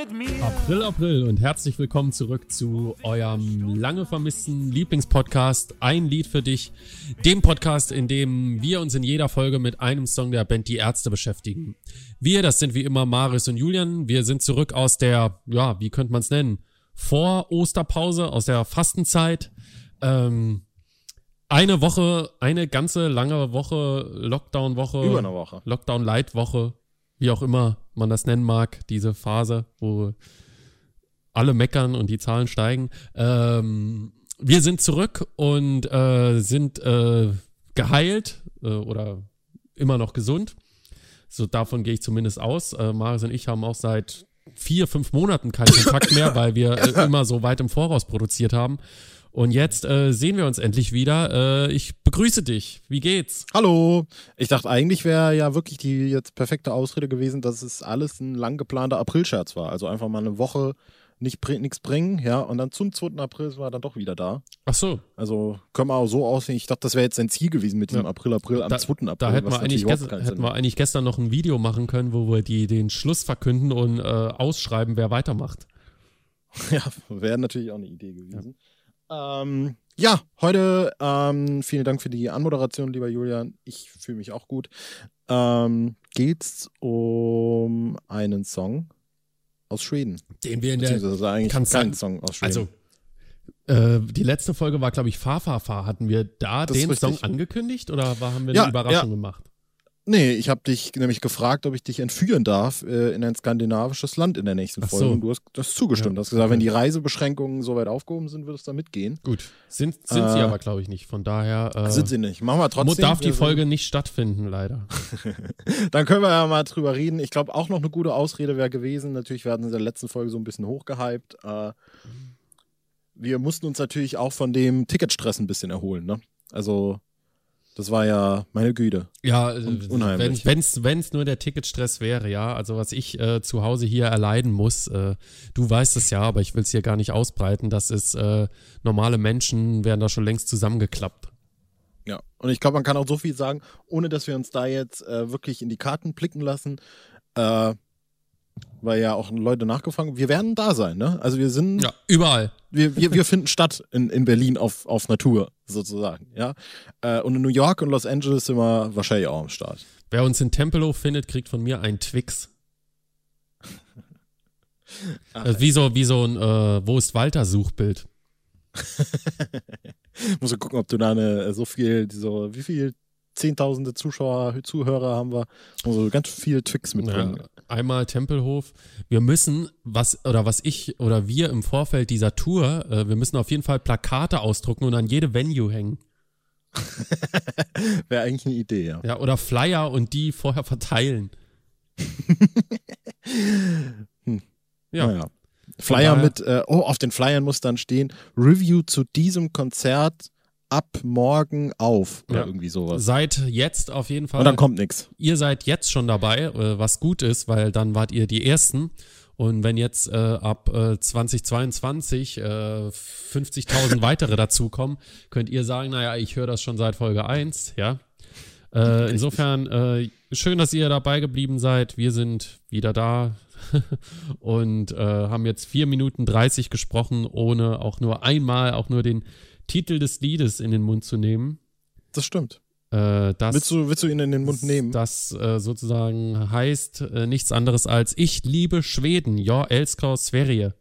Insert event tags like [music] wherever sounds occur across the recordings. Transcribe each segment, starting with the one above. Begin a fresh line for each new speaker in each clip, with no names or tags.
mit mir.
April, April und herzlich willkommen zurück zu eurem lange vermissten Lieblingspodcast Ein Lied für dich. Dem Podcast, in dem wir uns in jeder Folge mit einem Song der Band Die Ärzte beschäftigen. Wir, das sind wie immer Marius und Julian. Wir sind zurück aus der, ja, wie könnte man es nennen? Vor Osterpause, aus der Fastenzeit. Ähm, eine Woche, eine ganze lange Woche, Lockdown-Woche.
Über eine Woche.
Lockdown-Light-Woche, wie auch immer man das nennen mag, diese Phase, wo alle meckern und die Zahlen steigen. Ähm, wir sind zurück und äh, sind äh, geheilt äh, oder immer noch gesund. So davon gehe ich zumindest aus. Äh, Marius und ich haben auch seit vier, fünf Monaten keinen Kontakt mehr, [laughs] weil wir äh, immer so weit im Voraus produziert haben. Und jetzt äh, sehen wir uns endlich wieder. Äh, ich begrüße dich. Wie geht's?
Hallo. Ich dachte, eigentlich wäre ja wirklich die jetzt perfekte Ausrede gewesen, dass es alles ein lang geplanter Aprilscherz war. Also einfach mal eine Woche nicht nichts bringen, ja, und dann zum 2. April war er dann doch wieder da.
Ach so.
Also können wir auch so aussehen. Ich dachte, das wäre jetzt sein Ziel gewesen mit diesem
Ja.
April, April am
Da-
2. April.
Da hätten, wir eigentlich, hätten wir eigentlich gestern noch ein Video machen können, wo wir die, den Schluss verkünden und äh, ausschreiben, wer weitermacht. [laughs]
Ja, wäre natürlich auch eine Idee gewesen. Ja, ähm, ja heute ähm, vielen Dank für die Anmoderation, lieber Julian. Ich fühle mich auch gut. Ähm, geht's um einen Song aus Schweden?
Den wir in der.
Beziehungsweise eigentlich
kann's
keinen. Song aus Schweden.
Also, äh, die letzte Folge war, glaube ich, Fa Fa Fa. Hatten wir da
Das
den. Song angekündigt oder war, haben wir
Ja,
eine Überraschung
ja.
gemacht?
Nee, ich habe dich nämlich gefragt, ob ich dich entführen darf äh, in ein skandinavisches Land in der nächsten Folge.
so.
Und du hast das zugestimmt.
Ja,
Du hast gesagt, wenn die Reisebeschränkungen soweit aufgehoben sind, würdest du da mitgehen.
Gut. Sind, sind sie
Äh,
aber, glaube ich, nicht. Von daher. Äh,
Sind sie nicht. Machen wir trotzdem.
darf die
sind-
Folge nicht stattfinden, leider. [laughs] [laughs]
Dann können wir ja mal drüber reden. Ich glaube, auch noch eine gute Ausrede wäre gewesen. Natürlich, wir hatten in der letzten Folge so ein bisschen hochgehypt. Äh, wir mussten uns natürlich auch von dem Ticketstress ein bisschen erholen. Ne? Also, das war ja meine Güte.
Ja, äh,
Un- unheimlich.
wenn es nur der Ticketstress wäre, ja. Also was ich äh, zu Hause hier erleiden muss, äh, du weißt es ja, aber ich will es hier gar nicht ausbreiten, das ist, äh, normale Menschen werden da schon längst zusammengeklappt.
Ja. Und ich glaube, man kann auch so viel sagen, ohne dass wir uns da jetzt äh, wirklich in die Karten blicken lassen. Weil ja auch Leute nachgefragt wir werden da sein, ne? Also wir sind,
Ja, überall.
wir, wir, wir finden statt in, in Berlin auf, auf Natur, sozusagen, ja. Äh, und in New York und Los Angeles sind wir wahrscheinlich auch am Start.
Wer uns in Tempelhof findet, kriegt von mir ein Twix. Äh, wie so, wie so ein äh, Wo ist Walter Suchbild. [laughs]
Muss gucken, ob du da eine äh, so viel, so, wie viel Zehntausende Zuschauer, Zuhörer haben wir, muss so ganz viel Twix mitbringen.
Ja, einmal Tempelhof. Wir müssen, was, oder was ich oder wir im Vorfeld dieser Tour, äh, wir müssen auf jeden Fall Plakate ausdrucken und an jede Venue hängen. [laughs]
Wäre eigentlich eine Idee, ja.
Ja, oder Flyer und die vorher verteilen. [laughs]
Hm.
Ja,
Naja. Flyer mit, äh, oh, auf den Flyern muss dann stehen, Review zu diesem Konzert ab morgen auf oder
Ja.
irgendwie sowas.
seid jetzt auf jeden Fall.
Und dann kommt nichts.
ihr seid jetzt schon dabei, äh, was gut ist, weil dann wart ihr die Ersten. Und wenn jetzt äh, ab äh, 2022 äh, 50.000 weitere dazukommen, könnt ihr sagen, naja, ich höre das schon seit Folge 1, ja. Äh, insofern, äh, schön, dass ihr dabei geblieben seid. Wir sind wieder da [laughs] und äh, haben jetzt 4 Minuten 30 gesprochen, ohne auch nur einmal auch nur den Titel des Liedes in den Mund zu nehmen.
Das stimmt.
Äh, das
Willst du, willst du ihn in den Mund nehmen?
das äh, sozusagen heißt äh, nichts anderes als Ich liebe Schweden, ja, Elskar Sverige.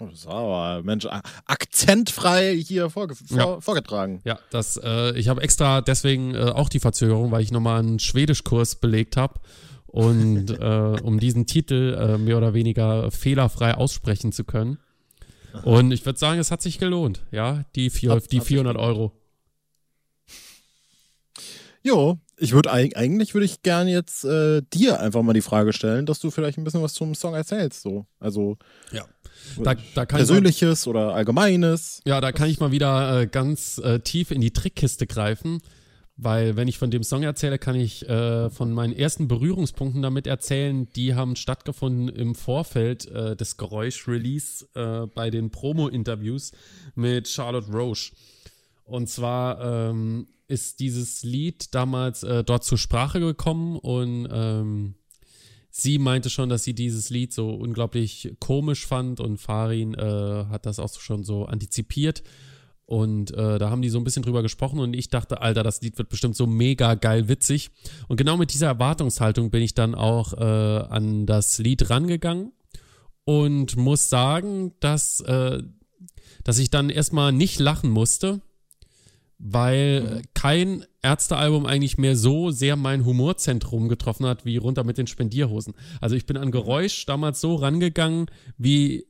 Oh, das aber, Mensch, akzentfrei hier vorge vor,
Ja.
vorgetragen.
Ja, das, äh, ich habe extra deswegen äh, auch die Verzögerung, weil ich nochmal einen Schwedischkurs belegt habe und [laughs] äh, um diesen Titel mehr oder weniger fehlerfrei aussprechen zu können. Und ich würde sagen, es hat sich gelohnt, ja, die, vier,
Hat-
die
hat sich
400
gelohnt.
Euro.
Jo, ich würde eigentlich würde ich gerne jetzt äh, dir einfach mal die Frage stellen, dass du vielleicht ein bisschen was zum Song erzählst, so. Also
Ja. Da, da kann ich mal-
Persönliches oder Allgemeines.
Ja, da kann ich mal wieder äh, ganz äh, tief in die Trickkiste greifen, weil wenn ich von dem Song erzähle, kann ich äh, von meinen ersten Berührungspunkten damit erzählen. Die haben stattgefunden im Vorfeld äh, des Geräusch-Release äh, bei den Promo-Interviews mit Charlotte Roche. Und zwar ähm, ist dieses Lied damals äh, dort zur Sprache gekommen und ähm, sie meinte schon, dass sie dieses Lied so unglaublich komisch fand und Farin äh, hat das auch schon so antizipiert. Und äh, da haben die so ein bisschen drüber gesprochen und ich dachte, Alter, das Lied wird bestimmt so mega geil witzig. Und genau mit dieser Erwartungshaltung bin ich dann auch äh, an das Lied rangegangen und muss sagen, dass, äh, dass ich dann erstmal nicht lachen musste, weil mhm. kein Ärztealbum eigentlich mehr so sehr mein Humorzentrum getroffen hat wie runter mit den Spendierhosen. Also ich bin an Geräusch damals so rangegangen wie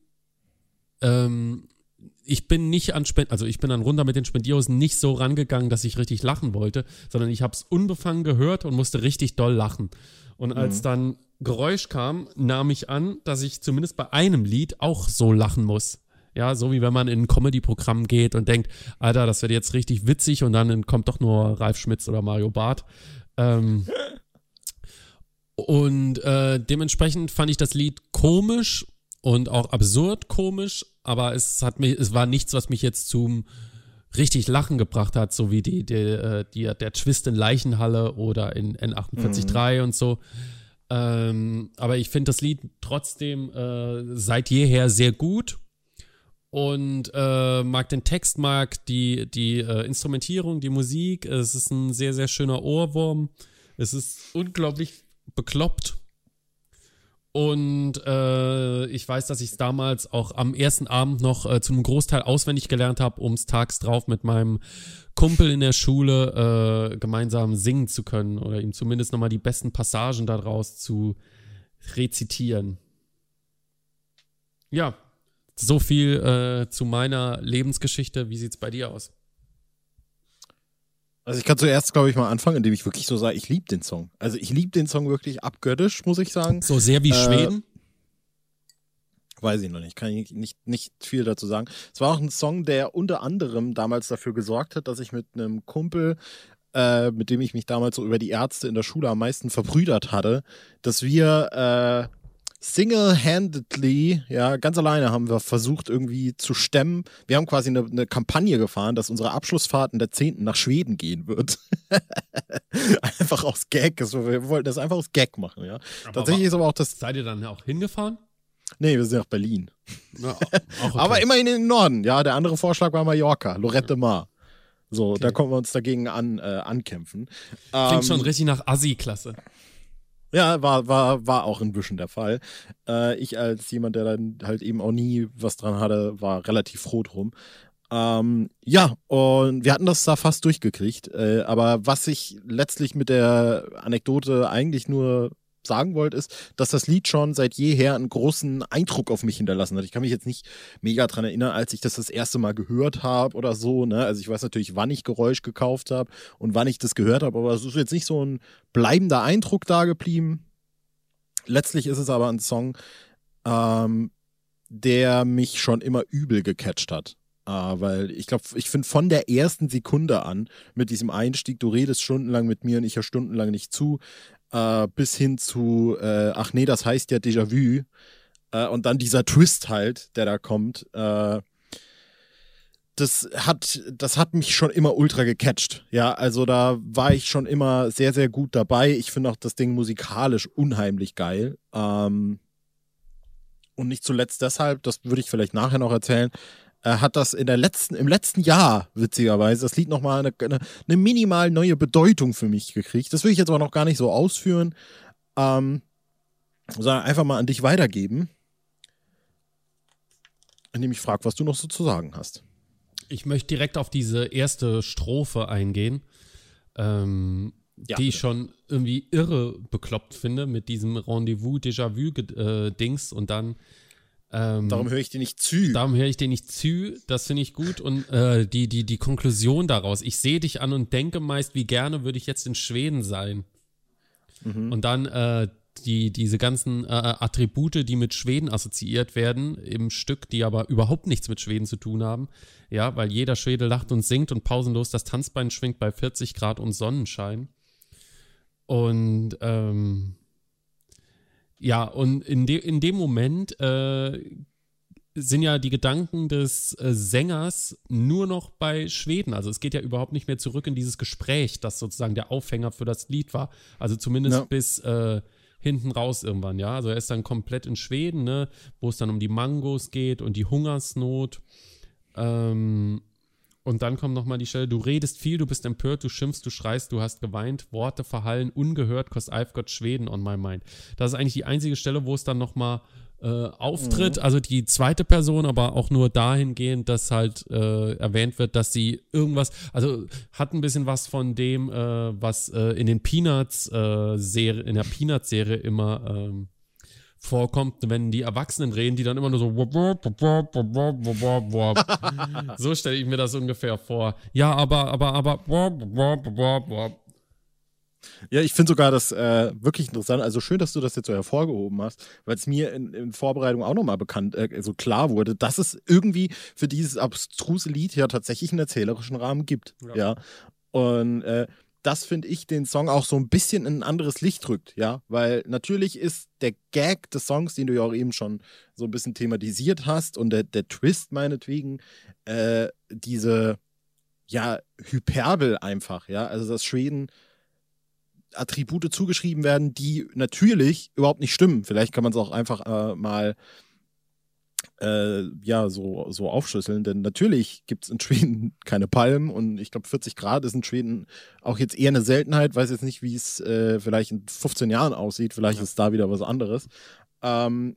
ähm, ich bin nicht an Spend also ich bin an runter mit den Spendierhosen nicht so rangegangen, dass ich richtig lachen wollte, sondern ich habe es unbefangen gehört und musste richtig doll lachen. Und als mhm. dann Geräusch kam, nahm ich an, dass ich zumindest bei einem Lied auch so lachen muss. Ja, so wie wenn man in ein Comedy-Programm geht und denkt, Alter, das wird jetzt richtig witzig und dann kommt doch nur Ralf Schmitz oder Mario Barth. Ähm, [laughs] und äh, dementsprechend fand ich das Lied komisch und auch absurd komisch, aber es hat mich, es war nichts, was mich jetzt zum richtig Lachen gebracht hat, so wie die, die, äh, die der Twist in Leichenhalle oder in N48.3 mhm. und so. Ähm, aber ich finde das Lied trotzdem äh, seit jeher sehr gut und äh, mag den Text, mag die, die äh, Instrumentierung, die Musik. Es ist ein sehr, sehr schöner Ohrwurm. Es ist unglaublich bekloppt und äh, ich weiß, dass ich es damals auch am ersten Abend noch äh, zu einem Großteil auswendig gelernt habe, um es tags drauf mit meinem Kumpel in der Schule äh, gemeinsam singen zu können oder ihm zumindest nochmal die besten Passagen daraus zu rezitieren. Ja, so viel äh, zu meiner Lebensgeschichte. Wie sieht's bei dir aus?
Also ich kann zuerst, glaube ich, mal anfangen, indem ich wirklich so sage, ich liebe den Song. Also ich liebe den Song wirklich abgöttisch, muss ich sagen.
So sehr wie äh, Schweden?
Weiß ich noch nicht, kann ich nicht, nicht viel dazu sagen. Es war auch ein Song, der unter anderem damals dafür gesorgt hat, dass ich mit einem Kumpel, äh, mit dem ich mich damals so über die Ärzte in der Schule am meisten verbrüdert hatte, dass wir äh, single-handedly, ja, ganz alleine haben wir versucht irgendwie zu stemmen. Wir haben quasi eine, eine Kampagne gefahren, dass unsere Abschlussfahrt in der 10. nach Schweden gehen wird. [laughs] einfach aus Gag. Wir wollten das einfach aus Gag machen, ja. Aber Tatsächlich ist aber auch das.
Seid ihr dann auch hingefahren?
Nee, wir sind nach Berlin. Ja, [laughs] okay. aber immerhin in den Norden, ja. Der andere Vorschlag war Mallorca, Lorette Mar. So, okay. da konnten wir uns dagegen an, äh, ankämpfen.
Klingt ähm, schon richtig nach Assi-Klasse.
Ja, war, war, war auch ein bisschen der Fall. Äh, ich als jemand, der dann halt eben auch nie was dran hatte, war relativ froh drum. Ähm, ja, und wir hatten das da fast durchgekriegt. Äh, aber was ich letztlich mit der Anekdote eigentlich nur sagen wollt, ist, dass das Lied schon seit jeher einen großen Eindruck auf mich hinterlassen hat. Ich kann mich jetzt nicht mega dran erinnern, als ich das das erste Mal gehört habe oder so. Ne? Also ich weiß natürlich, wann ich Geräusch gekauft habe und wann ich das gehört habe, aber es ist jetzt nicht so ein bleibender Eindruck da geblieben. Letztlich ist es aber ein Song, ähm, der mich schon immer übel gecatcht hat. Uh, weil ich glaube, ich finde von der ersten Sekunde an mit diesem Einstieg, du redest stundenlang mit mir und ich höre stundenlang nicht zu, äh, bis hin zu, äh, ach nee, das heißt ja Déjà-vu. Äh, und dann dieser Twist halt, der da kommt. Äh, das hat, das hat mich schon immer ultra gecatcht. Ja, also da war ich schon immer sehr, sehr gut dabei. Ich finde auch das Ding musikalisch unheimlich geil. Ähm, und nicht zuletzt deshalb, das würde ich vielleicht nachher noch erzählen, äh, hat das in der letzten, im letzten Jahr, witzigerweise, das Lied nochmal eine, eine, eine minimal neue Bedeutung für mich gekriegt. Das will ich jetzt aber noch gar nicht so ausführen, ähm, sondern einfach mal an dich weitergeben, indem ich frage, was du noch so zu sagen hast.
Ich möchte direkt auf diese erste Strophe eingehen, ähm, ja, die ich schon irgendwie irre bekloppt finde mit diesem Rendezvous, Déjà-vu-Dings äh, und dann
ähm, darum höre ich dir nicht zu.
Darum höre ich dir nicht zu. Das finde ich gut. Und äh, die, die, die Konklusion daraus. Ich sehe dich an und denke meist, wie gerne würde ich jetzt in Schweden sein. Mhm. Und dann äh, die, diese ganzen äh, Attribute, die mit Schweden assoziiert werden, im Stück, die aber überhaupt nichts mit Schweden zu tun haben. Ja, weil jeder Schwede lacht und singt und pausenlos das Tanzbein schwingt bei 40 Grad und Sonnenschein. Und ähm, ja, und in, de, in dem Moment äh, sind ja die Gedanken des äh, Sängers nur noch bei Schweden. Also es geht ja überhaupt nicht mehr zurück in dieses Gespräch, das sozusagen der Aufhänger für das Lied war. Also zumindest ja. bis äh, hinten raus irgendwann, ja. Also er ist dann komplett in Schweden, ne, wo es dann um die Mangos geht und die Hungersnot. Ähm, und dann kommt nochmal die Stelle, du redest viel, du bist empört, du schimpfst, du schreist, du hast geweint, Worte verhallen, ungehört, cause I've got Schweden on my mind. Das ist eigentlich die einzige Stelle, wo es dann nochmal äh, auftritt, mhm. also die zweite Person, aber auch nur dahingehend, dass halt äh, erwähnt wird, dass sie irgendwas, also hat ein bisschen was von dem, äh, was äh, in den Peanuts äh, in der Peanuts-Serie immer ähm, vorkommt, wenn die Erwachsenen reden, die dann immer nur so so stelle ich mir das ungefähr vor. Ja, aber, aber, aber
ja, ich finde sogar das äh, wirklich interessant. Also schön, dass du das jetzt so hervorgehoben hast, weil es mir in, in, Vorbereitung auch nochmal bekannt, äh, so klar wurde, dass es irgendwie für dieses abstruse Lied ja tatsächlich einen erzählerischen Rahmen gibt. Ja. ja. Und äh, das finde ich den Song auch so ein bisschen in ein anderes Licht rückt, ja, weil natürlich ist der Gag des Songs, den du ja auch eben schon so ein bisschen thematisiert hast und der, der Twist meinetwegen, äh, diese, ja, Hyperbel einfach, ja, also dass Schweden Attribute zugeschrieben werden, die natürlich überhaupt nicht stimmen. Vielleicht kann man es auch einfach äh, mal äh, ja, so, so aufschlüsseln. Denn natürlich gibt es in Schweden [laughs] keine Palmen und ich glaube, 40 Grad ist in Schweden auch jetzt eher eine Seltenheit. Weiß jetzt nicht, wie es äh, vielleicht in 15 Jahren aussieht. Vielleicht ja. ist da wieder was anderes. Ähm,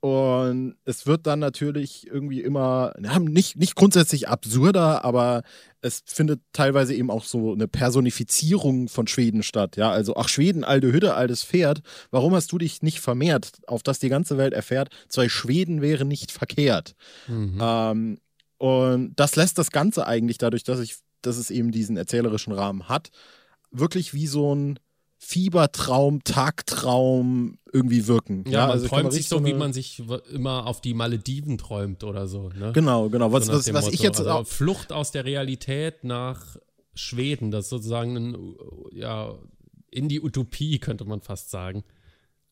und es wird dann natürlich irgendwie immer, ja, nicht, nicht grundsätzlich absurder, aber es findet teilweise eben auch so eine Personifizierung von Schweden statt. Ja, also, ach, Schweden, alte Hütte, altes Pferd. Warum hast du dich nicht vermehrt, auf das die ganze Welt erfährt? Zwei Schweden wären nicht verkehrt. Mhm. Ähm, und das lässt das Ganze eigentlich dadurch, dass ich, dass es eben diesen erzählerischen Rahmen hat, wirklich wie so ein Fiebertraum, Tagtraum irgendwie wirken.
Ja, ja man also träumt sich so, wie man sich immer auf die Malediven träumt oder so. Ne?
Genau, genau. Was, so was, was ich jetzt
also auch Flucht aus der Realität nach Schweden, das ist sozusagen ein, ja, in die Utopie, könnte man fast sagen.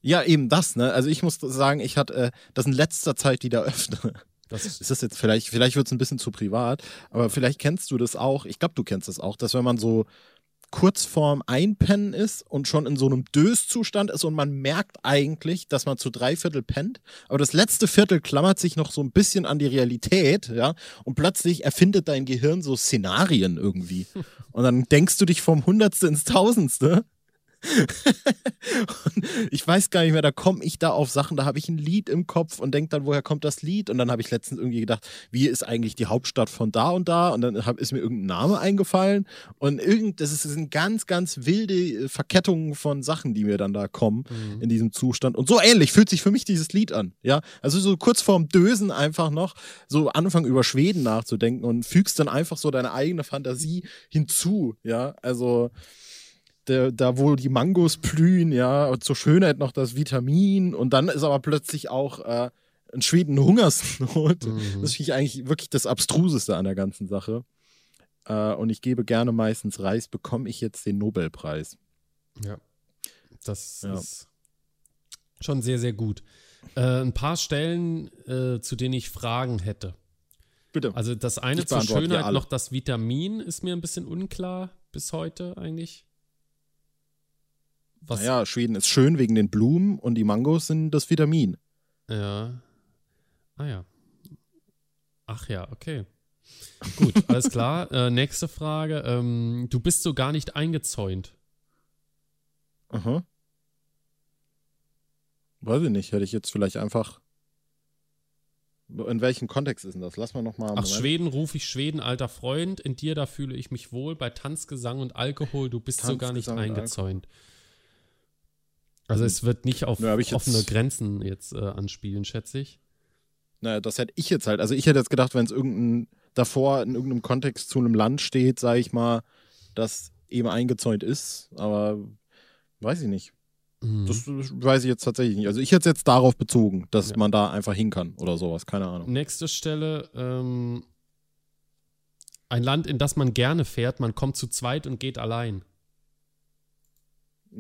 Ja, eben das, ne? Also ich muss sagen, ich hatte äh, das in letzter Zeit wieder [laughs] öfter. Das ist das jetzt vielleicht, vielleicht wird es ein bisschen zu privat, aber vielleicht kennst du das auch. Ich glaube, du kennst das auch, dass wenn man so kurz vorm Einpennen ist und schon in so einem Döszustand ist und man merkt eigentlich, dass man zu drei Viertel pennt, aber das letzte Viertel klammert sich noch so ein bisschen an die Realität, ja, und plötzlich erfindet dein Gehirn so Szenarien irgendwie. [laughs] Und dann denkst du dich vom Hundertste ins Tausendste [laughs] ich weiß gar nicht mehr, da komme ich da auf Sachen, da habe ich ein Lied im Kopf und denke dann, woher kommt das Lied? Und dann habe ich letztens irgendwie gedacht, wie ist eigentlich die Hauptstadt von da und da? Und dann hab, ist mir irgendein Name eingefallen. Und irgend, das, ist, das sind ganz, ganz wilde äh, Verkettungen von Sachen, die mir dann da kommen mhm. in diesem Zustand. Und so ähnlich fühlt sich für mich dieses Lied an. Ja, also so kurz vorm Dösen einfach noch so anfangen über Schweden nachzudenken und fügst dann einfach so deine eigene Fantasie hinzu. Ja, also der, da wo die Mangos blühen, ja, zur Schönheit noch das Vitamin und dann ist aber plötzlich auch äh, in Schweden Hungersnot. Mhm. Das finde ich eigentlich wirklich das Abstruseste an der ganzen Sache. Äh, und ich gebe gerne meistens Reis, bekomme ich jetzt den Nobelpreis.
Ja, das ja. ist schon sehr, sehr gut. Äh, ein paar Stellen, äh, zu denen ich Fragen hätte.
Bitte.
Also das eine zur Schönheit noch, das Vitamin ist mir ein bisschen unklar bis heute eigentlich.
Was? Naja, Schweden ist schön wegen den Blumen und die Mangos sind das Vitamin.
Ja. Ah ja. Ach ja, okay. Gut, [laughs] alles klar. Äh, nächste Frage. Ähm, du bist so gar nicht eingezäunt.
Aha. Weiß ich nicht. Hätte ich jetzt vielleicht einfach. In welchem Kontext ist denn das? Lass mal nochmal.
Ach, Schweden rufe ich Schweden, alter Freund. In dir, da fühle ich mich wohl. Bei Tanzgesang und Alkohol, du bist Tanz, so gar nicht eingezäunt. Also es wird nicht auf ja, offene Grenzen jetzt äh, anspielen, schätze ich.
Naja, das hätte ich jetzt halt. Also ich hätte jetzt gedacht, wenn es irgendein davor in irgendeinem Kontext zu einem Land steht, sage ich mal, das eben eingezäunt ist, aber weiß ich nicht. Mhm. Das weiß ich jetzt tatsächlich nicht. Also ich hätte es jetzt darauf bezogen, dass ja. man da einfach hin kann oder sowas, keine Ahnung.
Nächste Stelle, ähm, ein Land, in das man gerne fährt, man kommt zu zweit und geht allein.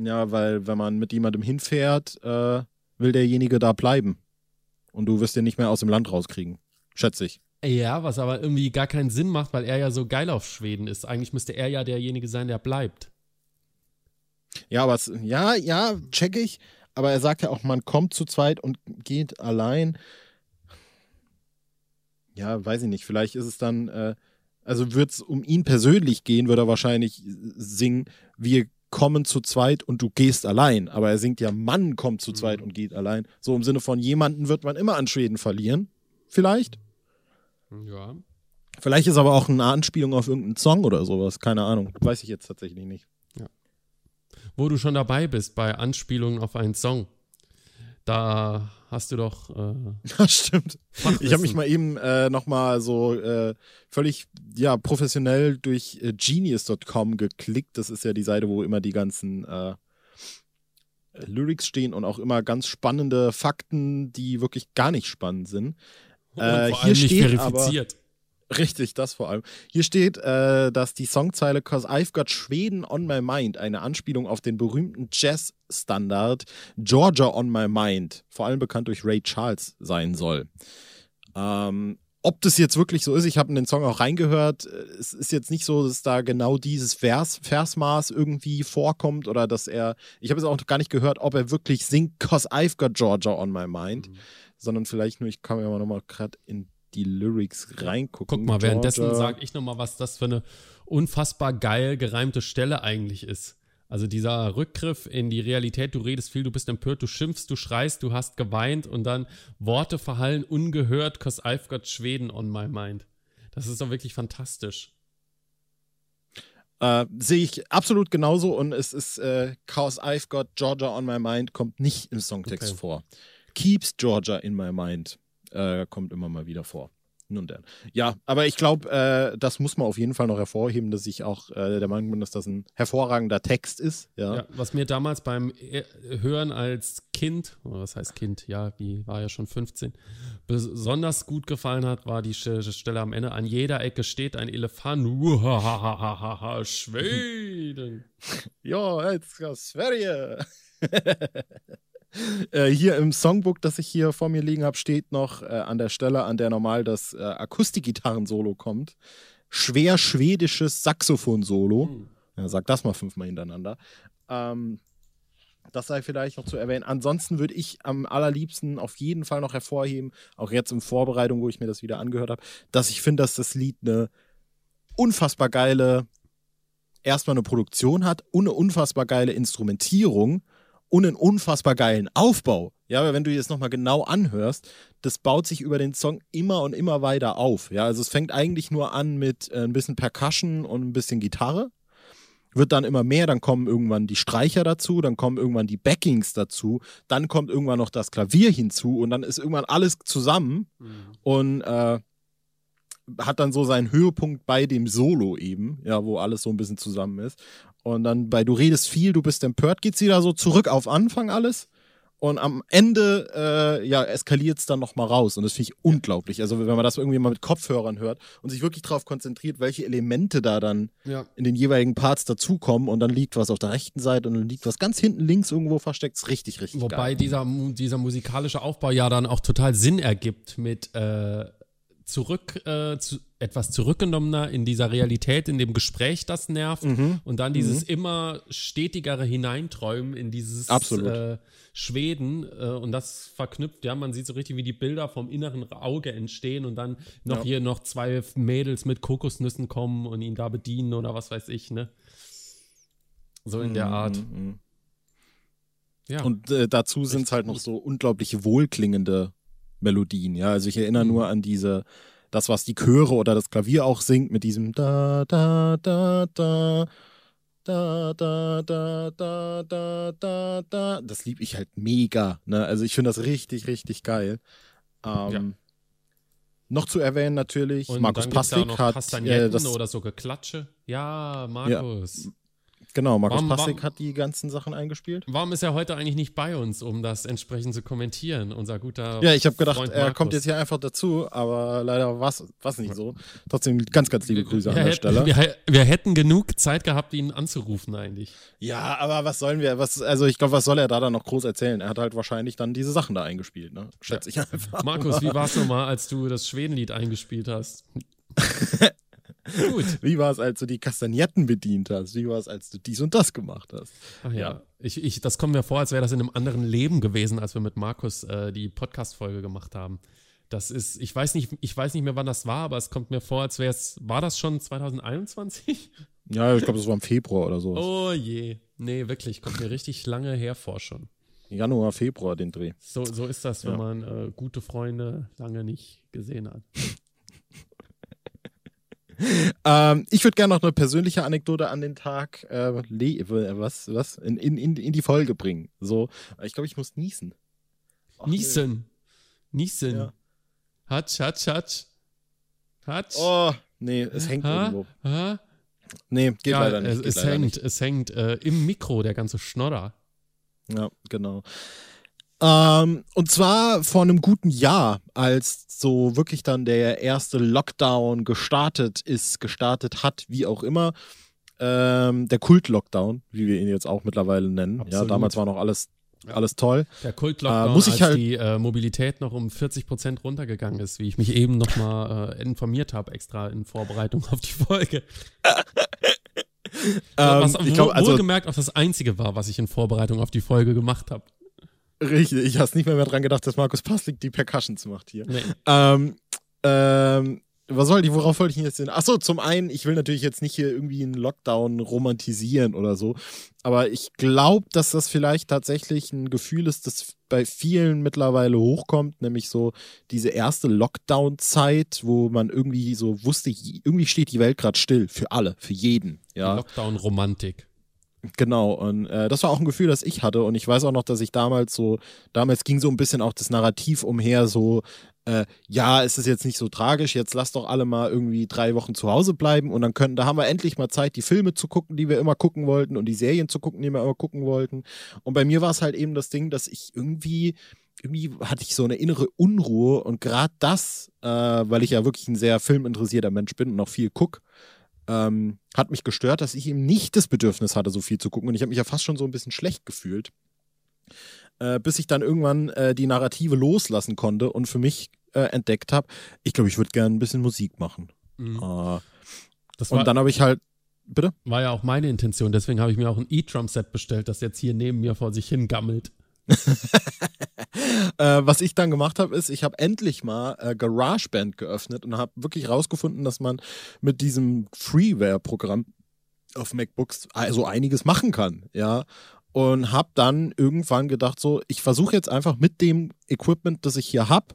Ja, weil wenn man mit jemandem hinfährt, äh, will derjenige da bleiben. Und du wirst den nicht mehr aus dem Land rauskriegen. Schätze ich.
Ja, was aber irgendwie gar keinen Sinn macht, weil er ja so geil auf Schweden ist. Eigentlich müsste er ja derjenige sein, der bleibt.
Ja, aber es, ja, ja, check ich. aber er sagt ja auch, man kommt zu zweit und geht allein. Ja, weiß ich nicht. Vielleicht ist es dann, äh, also wird es um ihn persönlich gehen, würde er wahrscheinlich singen, wir kommen zu zweit und du gehst allein. Aber er singt ja, Mann kommt zu zweit mhm. und geht allein. So im Sinne von jemanden wird man immer an Schweden verlieren. Vielleicht.
Ja.
Vielleicht ist aber auch eine Anspielung auf irgendeinen Song oder sowas. Keine Ahnung. Weiß ich jetzt tatsächlich nicht.
Ja. Wo du schon dabei bist bei Anspielungen auf einen Song. Da hast du doch. Äh, [laughs]
ja, stimmt. Fachwissen. Ich habe mich mal eben äh, nochmal so äh, völlig ja, professionell durch äh, genius.com geklickt. Das ist ja die Seite, wo immer die ganzen äh, Lyrics stehen und auch immer ganz spannende Fakten, die wirklich gar nicht spannend sind.
Und äh, hier steht verifiziert.
Aber, Richtig, das vor allem. Hier steht, äh, dass die Songzeile Cause I've Got Schweden on My Mind eine Anspielung auf den berühmten Jazz-Standard Georgia on My Mind, vor allem bekannt durch Ray Charles, sein soll. Ähm, ob das jetzt wirklich so ist, ich habe in den Song auch reingehört. Es ist jetzt nicht so, dass da genau dieses Vers, Versmaß irgendwie vorkommt oder dass er, ich habe es auch gar nicht gehört, ob er wirklich singt Cause I've Got Georgia on My Mind, mhm. sondern vielleicht nur, ich kann mir mal nochmal gerade in die Lyrics reingucken.
Guck mal, währenddessen sage ich nochmal, was das für eine unfassbar geil gereimte Stelle eigentlich ist. Also dieser Rückgriff in die Realität, du redest viel, du bist empört, du schimpfst, du schreist, du hast geweint und dann Worte verhallen ungehört, cause I've got Schweden on my mind. Das ist doch wirklich fantastisch.
Äh, Sehe ich absolut genauso und es ist äh, Cause I've got Georgia on my mind kommt nicht im Songtext okay. vor. Keeps Georgia in my mind äh, kommt immer mal wieder vor. Nun denn. Ja, aber ich glaube, äh, das muss man auf jeden Fall noch hervorheben, dass ich auch äh, der Meinung bin, dass das ein hervorragender Text ist. Ja. ja
was mir damals beim äh, Hören als Kind, oder was heißt Kind, ja, wie war ja schon 15, besonders gut gefallen hat, war die Stelle am Ende. An jeder Ecke steht ein Elefant. Schweden. [laughs]
ja, jetzt Sverige. [laughs] Äh, hier im Songbook, das ich hier vor mir liegen habe, steht noch äh, an der Stelle, an der normal das äh, Akustikgitarren-Solo kommt, schwer schwedisches Saxophon-Solo. Mhm. Ja, sag das mal fünfmal hintereinander. Ähm, das sei vielleicht noch zu erwähnen. Ansonsten würde ich am allerliebsten auf jeden Fall noch hervorheben, auch jetzt in Vorbereitung, wo ich mir das wieder angehört habe, dass ich finde, dass das Lied eine unfassbar geile, erstmal eine Produktion hat und eine unfassbar geile Instrumentierung und einen unfassbar geilen Aufbau. Ja, aber wenn du dir das nochmal genau anhörst, das baut sich über den Song immer und immer weiter auf. Ja, also es fängt eigentlich nur an mit äh, ein bisschen Percussion und ein bisschen Gitarre. Wird dann immer mehr, dann kommen irgendwann die Streicher dazu, dann kommen irgendwann die Backings dazu, dann kommt irgendwann noch das Klavier hinzu und dann ist irgendwann alles zusammen mhm. und äh, hat dann so seinen Höhepunkt bei dem Solo eben, ja, wo alles so ein bisschen zusammen ist. Und dann bei Du redest viel, du bist empört, geht es wieder so zurück auf Anfang alles. Und am Ende, äh, ja, eskaliert es dann nochmal raus. Und das finde ich unglaublich. Also, wenn man das irgendwie mal mit Kopfhörern hört und sich wirklich darauf konzentriert, welche Elemente da dann ja. in den jeweiligen Parts dazukommen. Und dann liegt was auf der rechten Seite und dann liegt was ganz hinten links irgendwo versteckt. Ist richtig, richtig
Wobei
geil.
dieser, dieser musikalische Aufbau ja dann auch total Sinn ergibt mit äh, zurück, äh, zu, etwas zurückgenommener in dieser Realität, in dem Gespräch, das nervt. Mhm. Und dann dieses mhm. immer stetigere Hineinträumen in dieses äh, Schweden. Äh, und das verknüpft, ja, man sieht so richtig, wie die Bilder vom inneren Auge entstehen und dann noch ja. hier noch zwei Mädels mit Kokosnüssen kommen und ihn da bedienen oder was weiß ich, ne? So in der mhm. Art. Mhm.
Ja. Und äh, dazu sind es halt noch so unglaublich wohlklingende Melodien. Ja, also ich erinnere nur an diese, das, was die Chöre oder das Klavier auch singt mit diesem da, da, da, da. Da, da, da, da, da, da, da. Das liebe ich halt mega. Ne? Also ich finde das richtig, richtig geil. Ähm, ja. Noch zu erwähnen natürlich,
und
Markus Paslik hat
äh, das oder so Geklatsche. Ja, Markus. Ja,
Genau, Markus warum, Passig hat die ganzen Sachen eingespielt.
Warum ist er heute eigentlich nicht bei uns, um das entsprechend zu kommentieren, unser guter
Ja, ich habe gedacht, Freund er kommt jetzt hier einfach dazu, aber leider war es nicht so. Trotzdem ganz, ganz liebe Grüße wir, an der Stelle.
Wir, wir, hätten genug Zeit gehabt, ihn anzurufen eigentlich.
Ja, aber was sollen wir, was, also ich glaube, was soll er da dann noch groß erzählen? Er hat halt wahrscheinlich dann diese Sachen da eingespielt, ne? Schätze ja. ich einfach.
Markus, wie [laughs] war es nochmal, als du das Schwedenlied eingespielt hast? [laughs] Gut.
Wie war es, als du die Kastagnetten bedient hast? Wie war es, als du dies und das gemacht hast?
Ach ja, ja. Ich, ich, das kommt mir vor, als wäre das in einem anderen Leben gewesen, als wir mit Markus äh, die Podcast-Folge gemacht haben. Das ist, ich weiß nicht, ich weiß nicht mehr, wann das war, aber es kommt mir vor, als wäre es, war das schon 2021?
Ja, ich glaube, das war im Februar oder so.
Oh je. Nee, wirklich, kommt mir richtig lange hervor schon.
Januar, Februar den Dreh.
So, so ist das, wenn ja. man äh, gute Freunde lange nicht gesehen hat.
Ähm, ich würde gerne noch eine persönliche Anekdote an den Tag äh, was, was in, in, in die Folge bringen. So, ich glaube, ich muss niesen.
Ach, niesen. Nee. Niesen. Ja. Hatsch, hatsch, hatsch. Hatsch.
Oh, nee, es hängt ha? irgendwo. Ha? Nee, geht ja, leider nicht.
Es, es
leider
hängt,
nicht.
es hängt äh, im Mikro, der ganze Schnodder.
Ja, genau. Ähm, und zwar vor einem guten Jahr, als so wirklich dann der erste Lockdown gestartet ist, gestartet hat, wie auch immer. Ähm, der Kult-Lockdown, wie wir ihn jetzt auch mittlerweile nennen. Absolut. Ja, damals war noch alles, alles toll.
Der Kult-Lockdown, äh, muss ich als halt die äh, Mobilität noch um 40 Prozent runtergegangen ist, wie ich mich eben nochmal äh, informiert habe, extra in Vorbereitung auf die Folge. [laughs] was, ähm, ich glaub, also, wohlgemerkt auch das Einzige war, was ich in Vorbereitung auf die Folge gemacht habe.
Richtig, ich habe nicht mehr, mehr dran gedacht, dass Markus Paslik die Percussions macht hier. Nee. Ähm, ähm, was soll ich, worauf wollte ich jetzt hin? Achso, zum einen, ich will natürlich jetzt nicht hier irgendwie einen Lockdown romantisieren oder so, aber ich glaube, dass das vielleicht tatsächlich ein Gefühl ist, das bei vielen mittlerweile hochkommt, nämlich so diese erste Lockdown-Zeit, wo man irgendwie so wusste, irgendwie steht die Welt gerade still, für alle, für jeden. Ja.
Lockdown-Romantik.
Genau, und äh, das war auch ein Gefühl, das ich hatte. Und ich weiß auch noch, dass ich damals so, damals ging so ein bisschen auch das Narrativ umher, so, äh, ja, es ist jetzt nicht so tragisch, jetzt lasst doch alle mal irgendwie drei Wochen zu Hause bleiben und dann können, da haben wir endlich mal Zeit, die Filme zu gucken, die wir immer gucken wollten und die Serien zu gucken, die wir immer gucken wollten. Und bei mir war es halt eben das Ding, dass ich irgendwie, irgendwie hatte ich so eine innere Unruhe und gerade das, äh, weil ich ja wirklich ein sehr filminteressierter Mensch bin und auch viel gucke, ähm, hat mich gestört, dass ich eben nicht das Bedürfnis hatte, so viel zu gucken. Und ich habe mich ja fast schon so ein bisschen schlecht gefühlt, äh, bis ich dann irgendwann äh, die Narrative loslassen konnte und für mich äh, entdeckt habe, ich glaube, ich würde gerne ein bisschen Musik machen. Mhm. Äh, und dann habe ich halt, bitte?
War ja auch meine Intention, deswegen habe ich mir auch ein E-Drum-Set bestellt, das jetzt hier neben mir vor sich hin gammelt. [laughs]
äh, was ich dann gemacht habe, ist, ich habe endlich mal äh, GarageBand geöffnet und habe wirklich rausgefunden, dass man mit diesem Freeware-Programm auf MacBooks also einiges machen kann, ja. Und habe dann irgendwann gedacht, so, ich versuche jetzt einfach mit dem Equipment, das ich hier habe,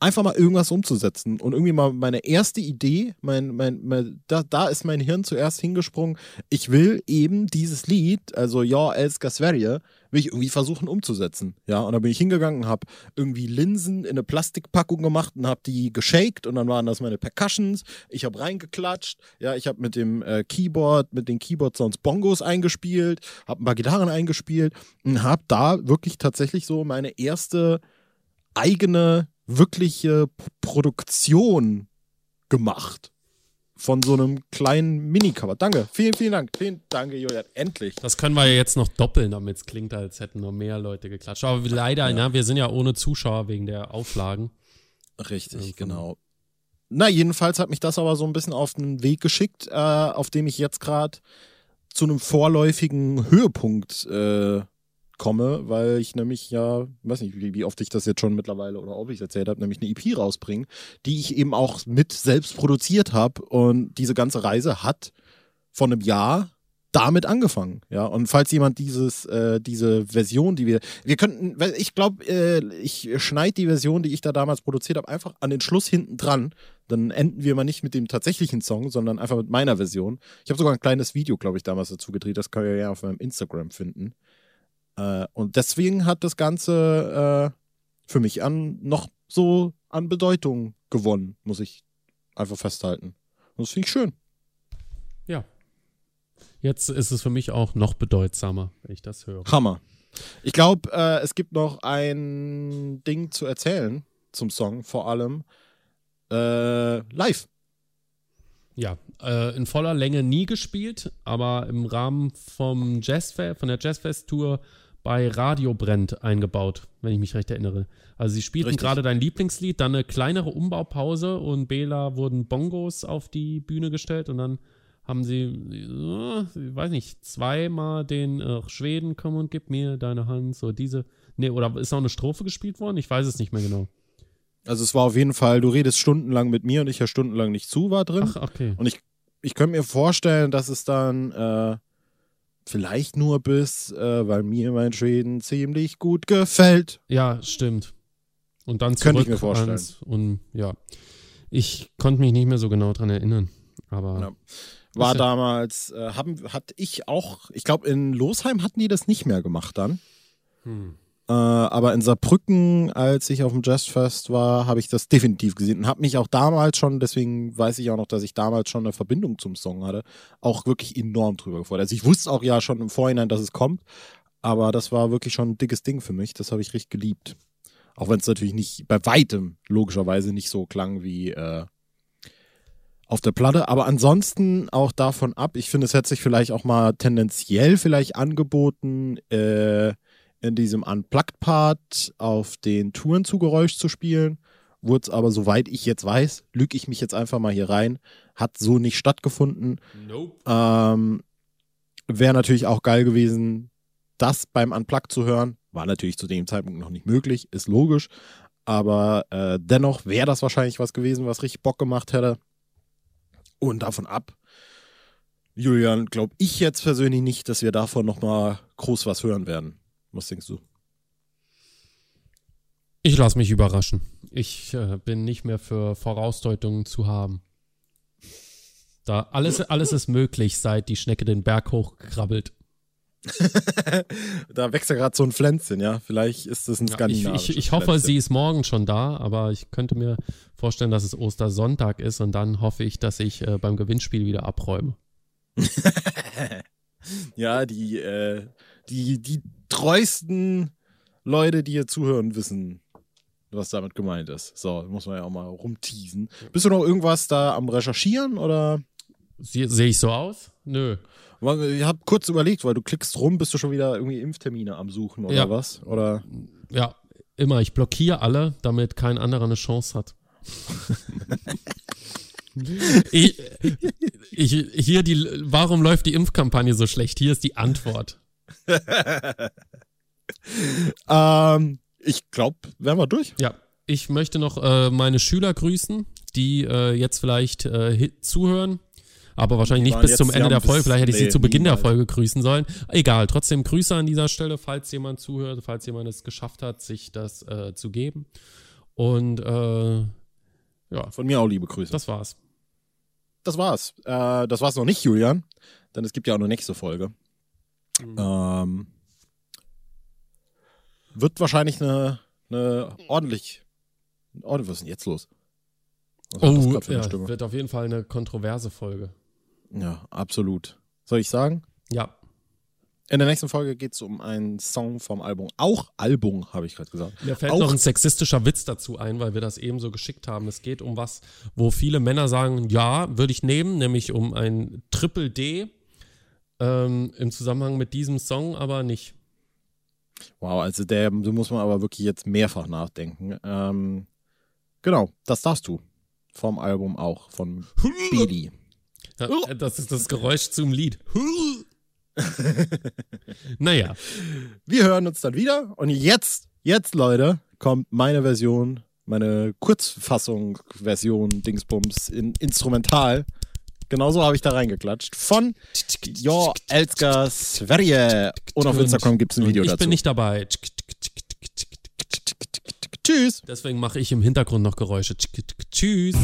einfach mal irgendwas umzusetzen. Und irgendwie mal meine erste Idee, mein, mein, mein, da, da ist mein Hirn zuerst hingesprungen. Ich will eben dieses Lied, also Ja, Elska Sverige, will ich irgendwie versuchen umzusetzen. Ja, und dann bin ich hingegangen, habe irgendwie Linsen in eine Plastikpackung gemacht und habe die geshaked und dann waren das meine Percussions. Ich habe reingeklatscht. Ja, ich habe mit dem äh, Keyboard, mit den Keyboard-Sounds Bongos eingespielt, habe ein paar Gitarren eingespielt und habe da wirklich tatsächlich so meine erste eigene wirkliche Produktion gemacht von so einem kleinen Minicover. Danke, vielen, vielen Dank. Vielen Dank, Julian. Endlich.
Das können wir ja jetzt noch doppeln, damit es klingt, als hätten nur mehr Leute geklatscht. Aber leider, ja. na, wir sind ja ohne Zuschauer wegen der Auflagen.
Richtig, also, genau. Na, jedenfalls hat mich das aber so ein bisschen auf den Weg geschickt, äh, auf dem ich jetzt gerade zu einem vorläufigen Höhepunkt äh, komme, weil ich nämlich ja, weiß nicht, wie, oft ich das jetzt schon mittlerweile oder ob ich es erzählt habe, nämlich eine EP rausbringe, die ich eben auch mit selbst produziert habe. Und diese ganze Reise hat von einem Jahr damit angefangen, ja. Und falls jemand dieses, äh, diese Version, die wir, wir könnten, ich glaube, äh, ich schneide die Version, die ich da damals produziert habe, einfach an den Schluss hinten dran. Dann enden wir mal nicht mit dem tatsächlichen Song, sondern einfach mit meiner Version. Ich habe sogar ein kleines Video, glaube ich, damals dazu gedreht. Das kann ihr ja auf meinem Instagram finden. Äh, und deswegen hat das Ganze äh, für mich an noch so an Bedeutung gewonnen, muss ich einfach festhalten. Und das finde ich schön.
Ja. Jetzt ist es für mich auch noch bedeutsamer, wenn ich das höre.
Hammer. Ich glaube, äh, es gibt noch ein Ding zu erzählen zum Song, vor allem äh, live.
Ja, äh, in voller Länge nie gespielt, aber im Rahmen vom Jazzfest, von der Jazzfest-Tour bei Radio Brennt eingebaut, wenn ich mich recht erinnere. Also sie spielten gerade dein Lieblingslied, dann eine kleinere Umbaupause und Bela wurden Bongos auf die Bühne gestellt und dann haben sie, äh, ich weiß nicht, zweimal den äh, Schweden, komm und gib mir deine Hand, so diese, nee, oder ist noch eine Strophe gespielt worden? Ich weiß es nicht mehr genau.
Also es war auf jeden Fall, du redest stundenlang mit mir und ich ja stundenlang nicht zu, war drin.
Ach, okay.
Und ich, ich könnte mir vorstellen, dass es dann äh, vielleicht nur bis, äh, weil mir mein Schweden ziemlich gut gefällt.
Ja, stimmt. Und dann zurück
Könnte ich mir vorstellen.
ans- und ja, ich konnte mich nicht mehr so genau dran erinnern, aber
Ja. War damals, äh, haben, hatte ich auch, ich glaube in Losheim hatten die das nicht mehr gemacht dann.
hm.
Äh, aber in Saarbrücken, als ich auf dem Jazzfest war, habe ich das definitiv gesehen und habe mich auch damals schon, deswegen weiß ich auch noch, dass ich damals schon eine Verbindung zum Song hatte, auch wirklich enorm drüber gefreut. Also ich wusste auch ja schon im Vorhinein, dass es kommt, aber das war wirklich schon ein dickes Ding für mich. Das habe ich richtig geliebt. Auch wenn es natürlich nicht, bei weitem logischerweise nicht so klang wie äh, auf der Platte. Aber ansonsten auch davon ab, ich finde, es hätte sich vielleicht auch mal tendenziell vielleicht angeboten, äh, in diesem Unplugged-Part auf den Touren zu Geräusch zu spielen. Wurde es aber, soweit ich jetzt weiß, lüge ich mich jetzt einfach mal hier rein, hat so nicht stattgefunden.
Nope.
Ähm, Wäre natürlich auch geil gewesen, das beim Unplugged zu hören. War natürlich zu dem Zeitpunkt noch nicht möglich, ist logisch. Aber äh, dennoch wäre das wahrscheinlich was gewesen, was richtig Bock gemacht hätte. Und davon ab, Julian, glaube ich jetzt persönlich nicht, dass wir davon nochmal groß was hören werden. Was denkst du?
Ich lasse mich überraschen. Ich äh, bin nicht mehr für Vorausdeutungen zu haben. Da alles, alles ist möglich, seit die Schnecke den Berg hochkrabbelt. [laughs]
da wächst ja gerade so ein Pflänzchen, ja. Vielleicht ist das ein
Ja, ich,
skandinavisches
ich, ich hoffe,
Pflänzchen.
sie ist morgen schon da, aber ich könnte mir vorstellen, dass es Ostersonntag ist und dann hoffe ich, dass ich äh, beim Gewinnspiel wieder abräume. [laughs]
Ja, die, äh, die, die treuesten Leute, die hier zuhören, wissen, was damit gemeint ist. So, muss man ja auch mal rumteasen. Bist du noch irgendwas da am Recherchieren oder?
Sehe ich so aus? Nö.
Ich habe kurz überlegt, weil du klickst rum, bist du schon wieder irgendwie Impftermine am Suchen oder
Ja.
was? Oder?
Ja, immer. Ich blockiere alle, damit kein anderer eine Chance hat. [laughs] ich, ich, hier die, warum läuft die Impfkampagne so schlecht? Hier ist die Antwort. [laughs]
Ähm, ich glaube, wären wir durch.
Ja, ich möchte noch äh, meine Schüler grüßen, die äh, jetzt vielleicht äh, zuhören, aber wahrscheinlich nicht bis zum Ende der Folge. Vielleicht hätte ich sie
nee,
zu Beginn der
niemals.
Folge grüßen sollen. Egal, trotzdem Grüße an dieser Stelle, falls jemand zuhört, falls jemand es geschafft hat, sich das äh, zu geben. Und äh, ja,
Von mir auch liebe Grüße.
das war's.
das war's. Äh, das war's noch nicht, Julian. Denn es gibt ja auch eine nächste Folge. Ähm, wird wahrscheinlich eine, eine ordentlich. ordentlich. Was ist denn jetzt los?
Oh, ja, wird auf jeden Fall eine kontroverse Folge.
Ja, absolut. Soll ich sagen?
Ja,
In der nächsten Folge geht es um einen Song vom Album. Auch Album, habe ich gerade gesagt.
Mir fällt
Auch-
noch ein sexistischer Witz dazu ein, weil wir das eben so geschickt haben. Es geht um was, wo viele Männer sagen, ja, würde ich nehmen, nämlich um ein Triple D ähm, im Zusammenhang mit diesem Song, aber nicht.
Wow, also der, da muss man aber wirklich jetzt mehrfach nachdenken. Ähm, genau, das darfst du. Vom Album auch, von Beli.
Ja, das ist das Geräusch zum Lied. [laughs] naja,
Wir hören uns dann wieder. Und jetzt, jetzt, Leute, kommt meine Version, meine Kurzfassung-Version Dingsbums in Instrumental. Genauso habe ich da reingeklatscht. Von Jo Elska Sverige. Und auf Instagram gibt es ein Video
ich
dazu.
Ich bin nicht dabei.
Tschüss.
Deswegen mache ich im Hintergrund noch Geräusche. Tschüss.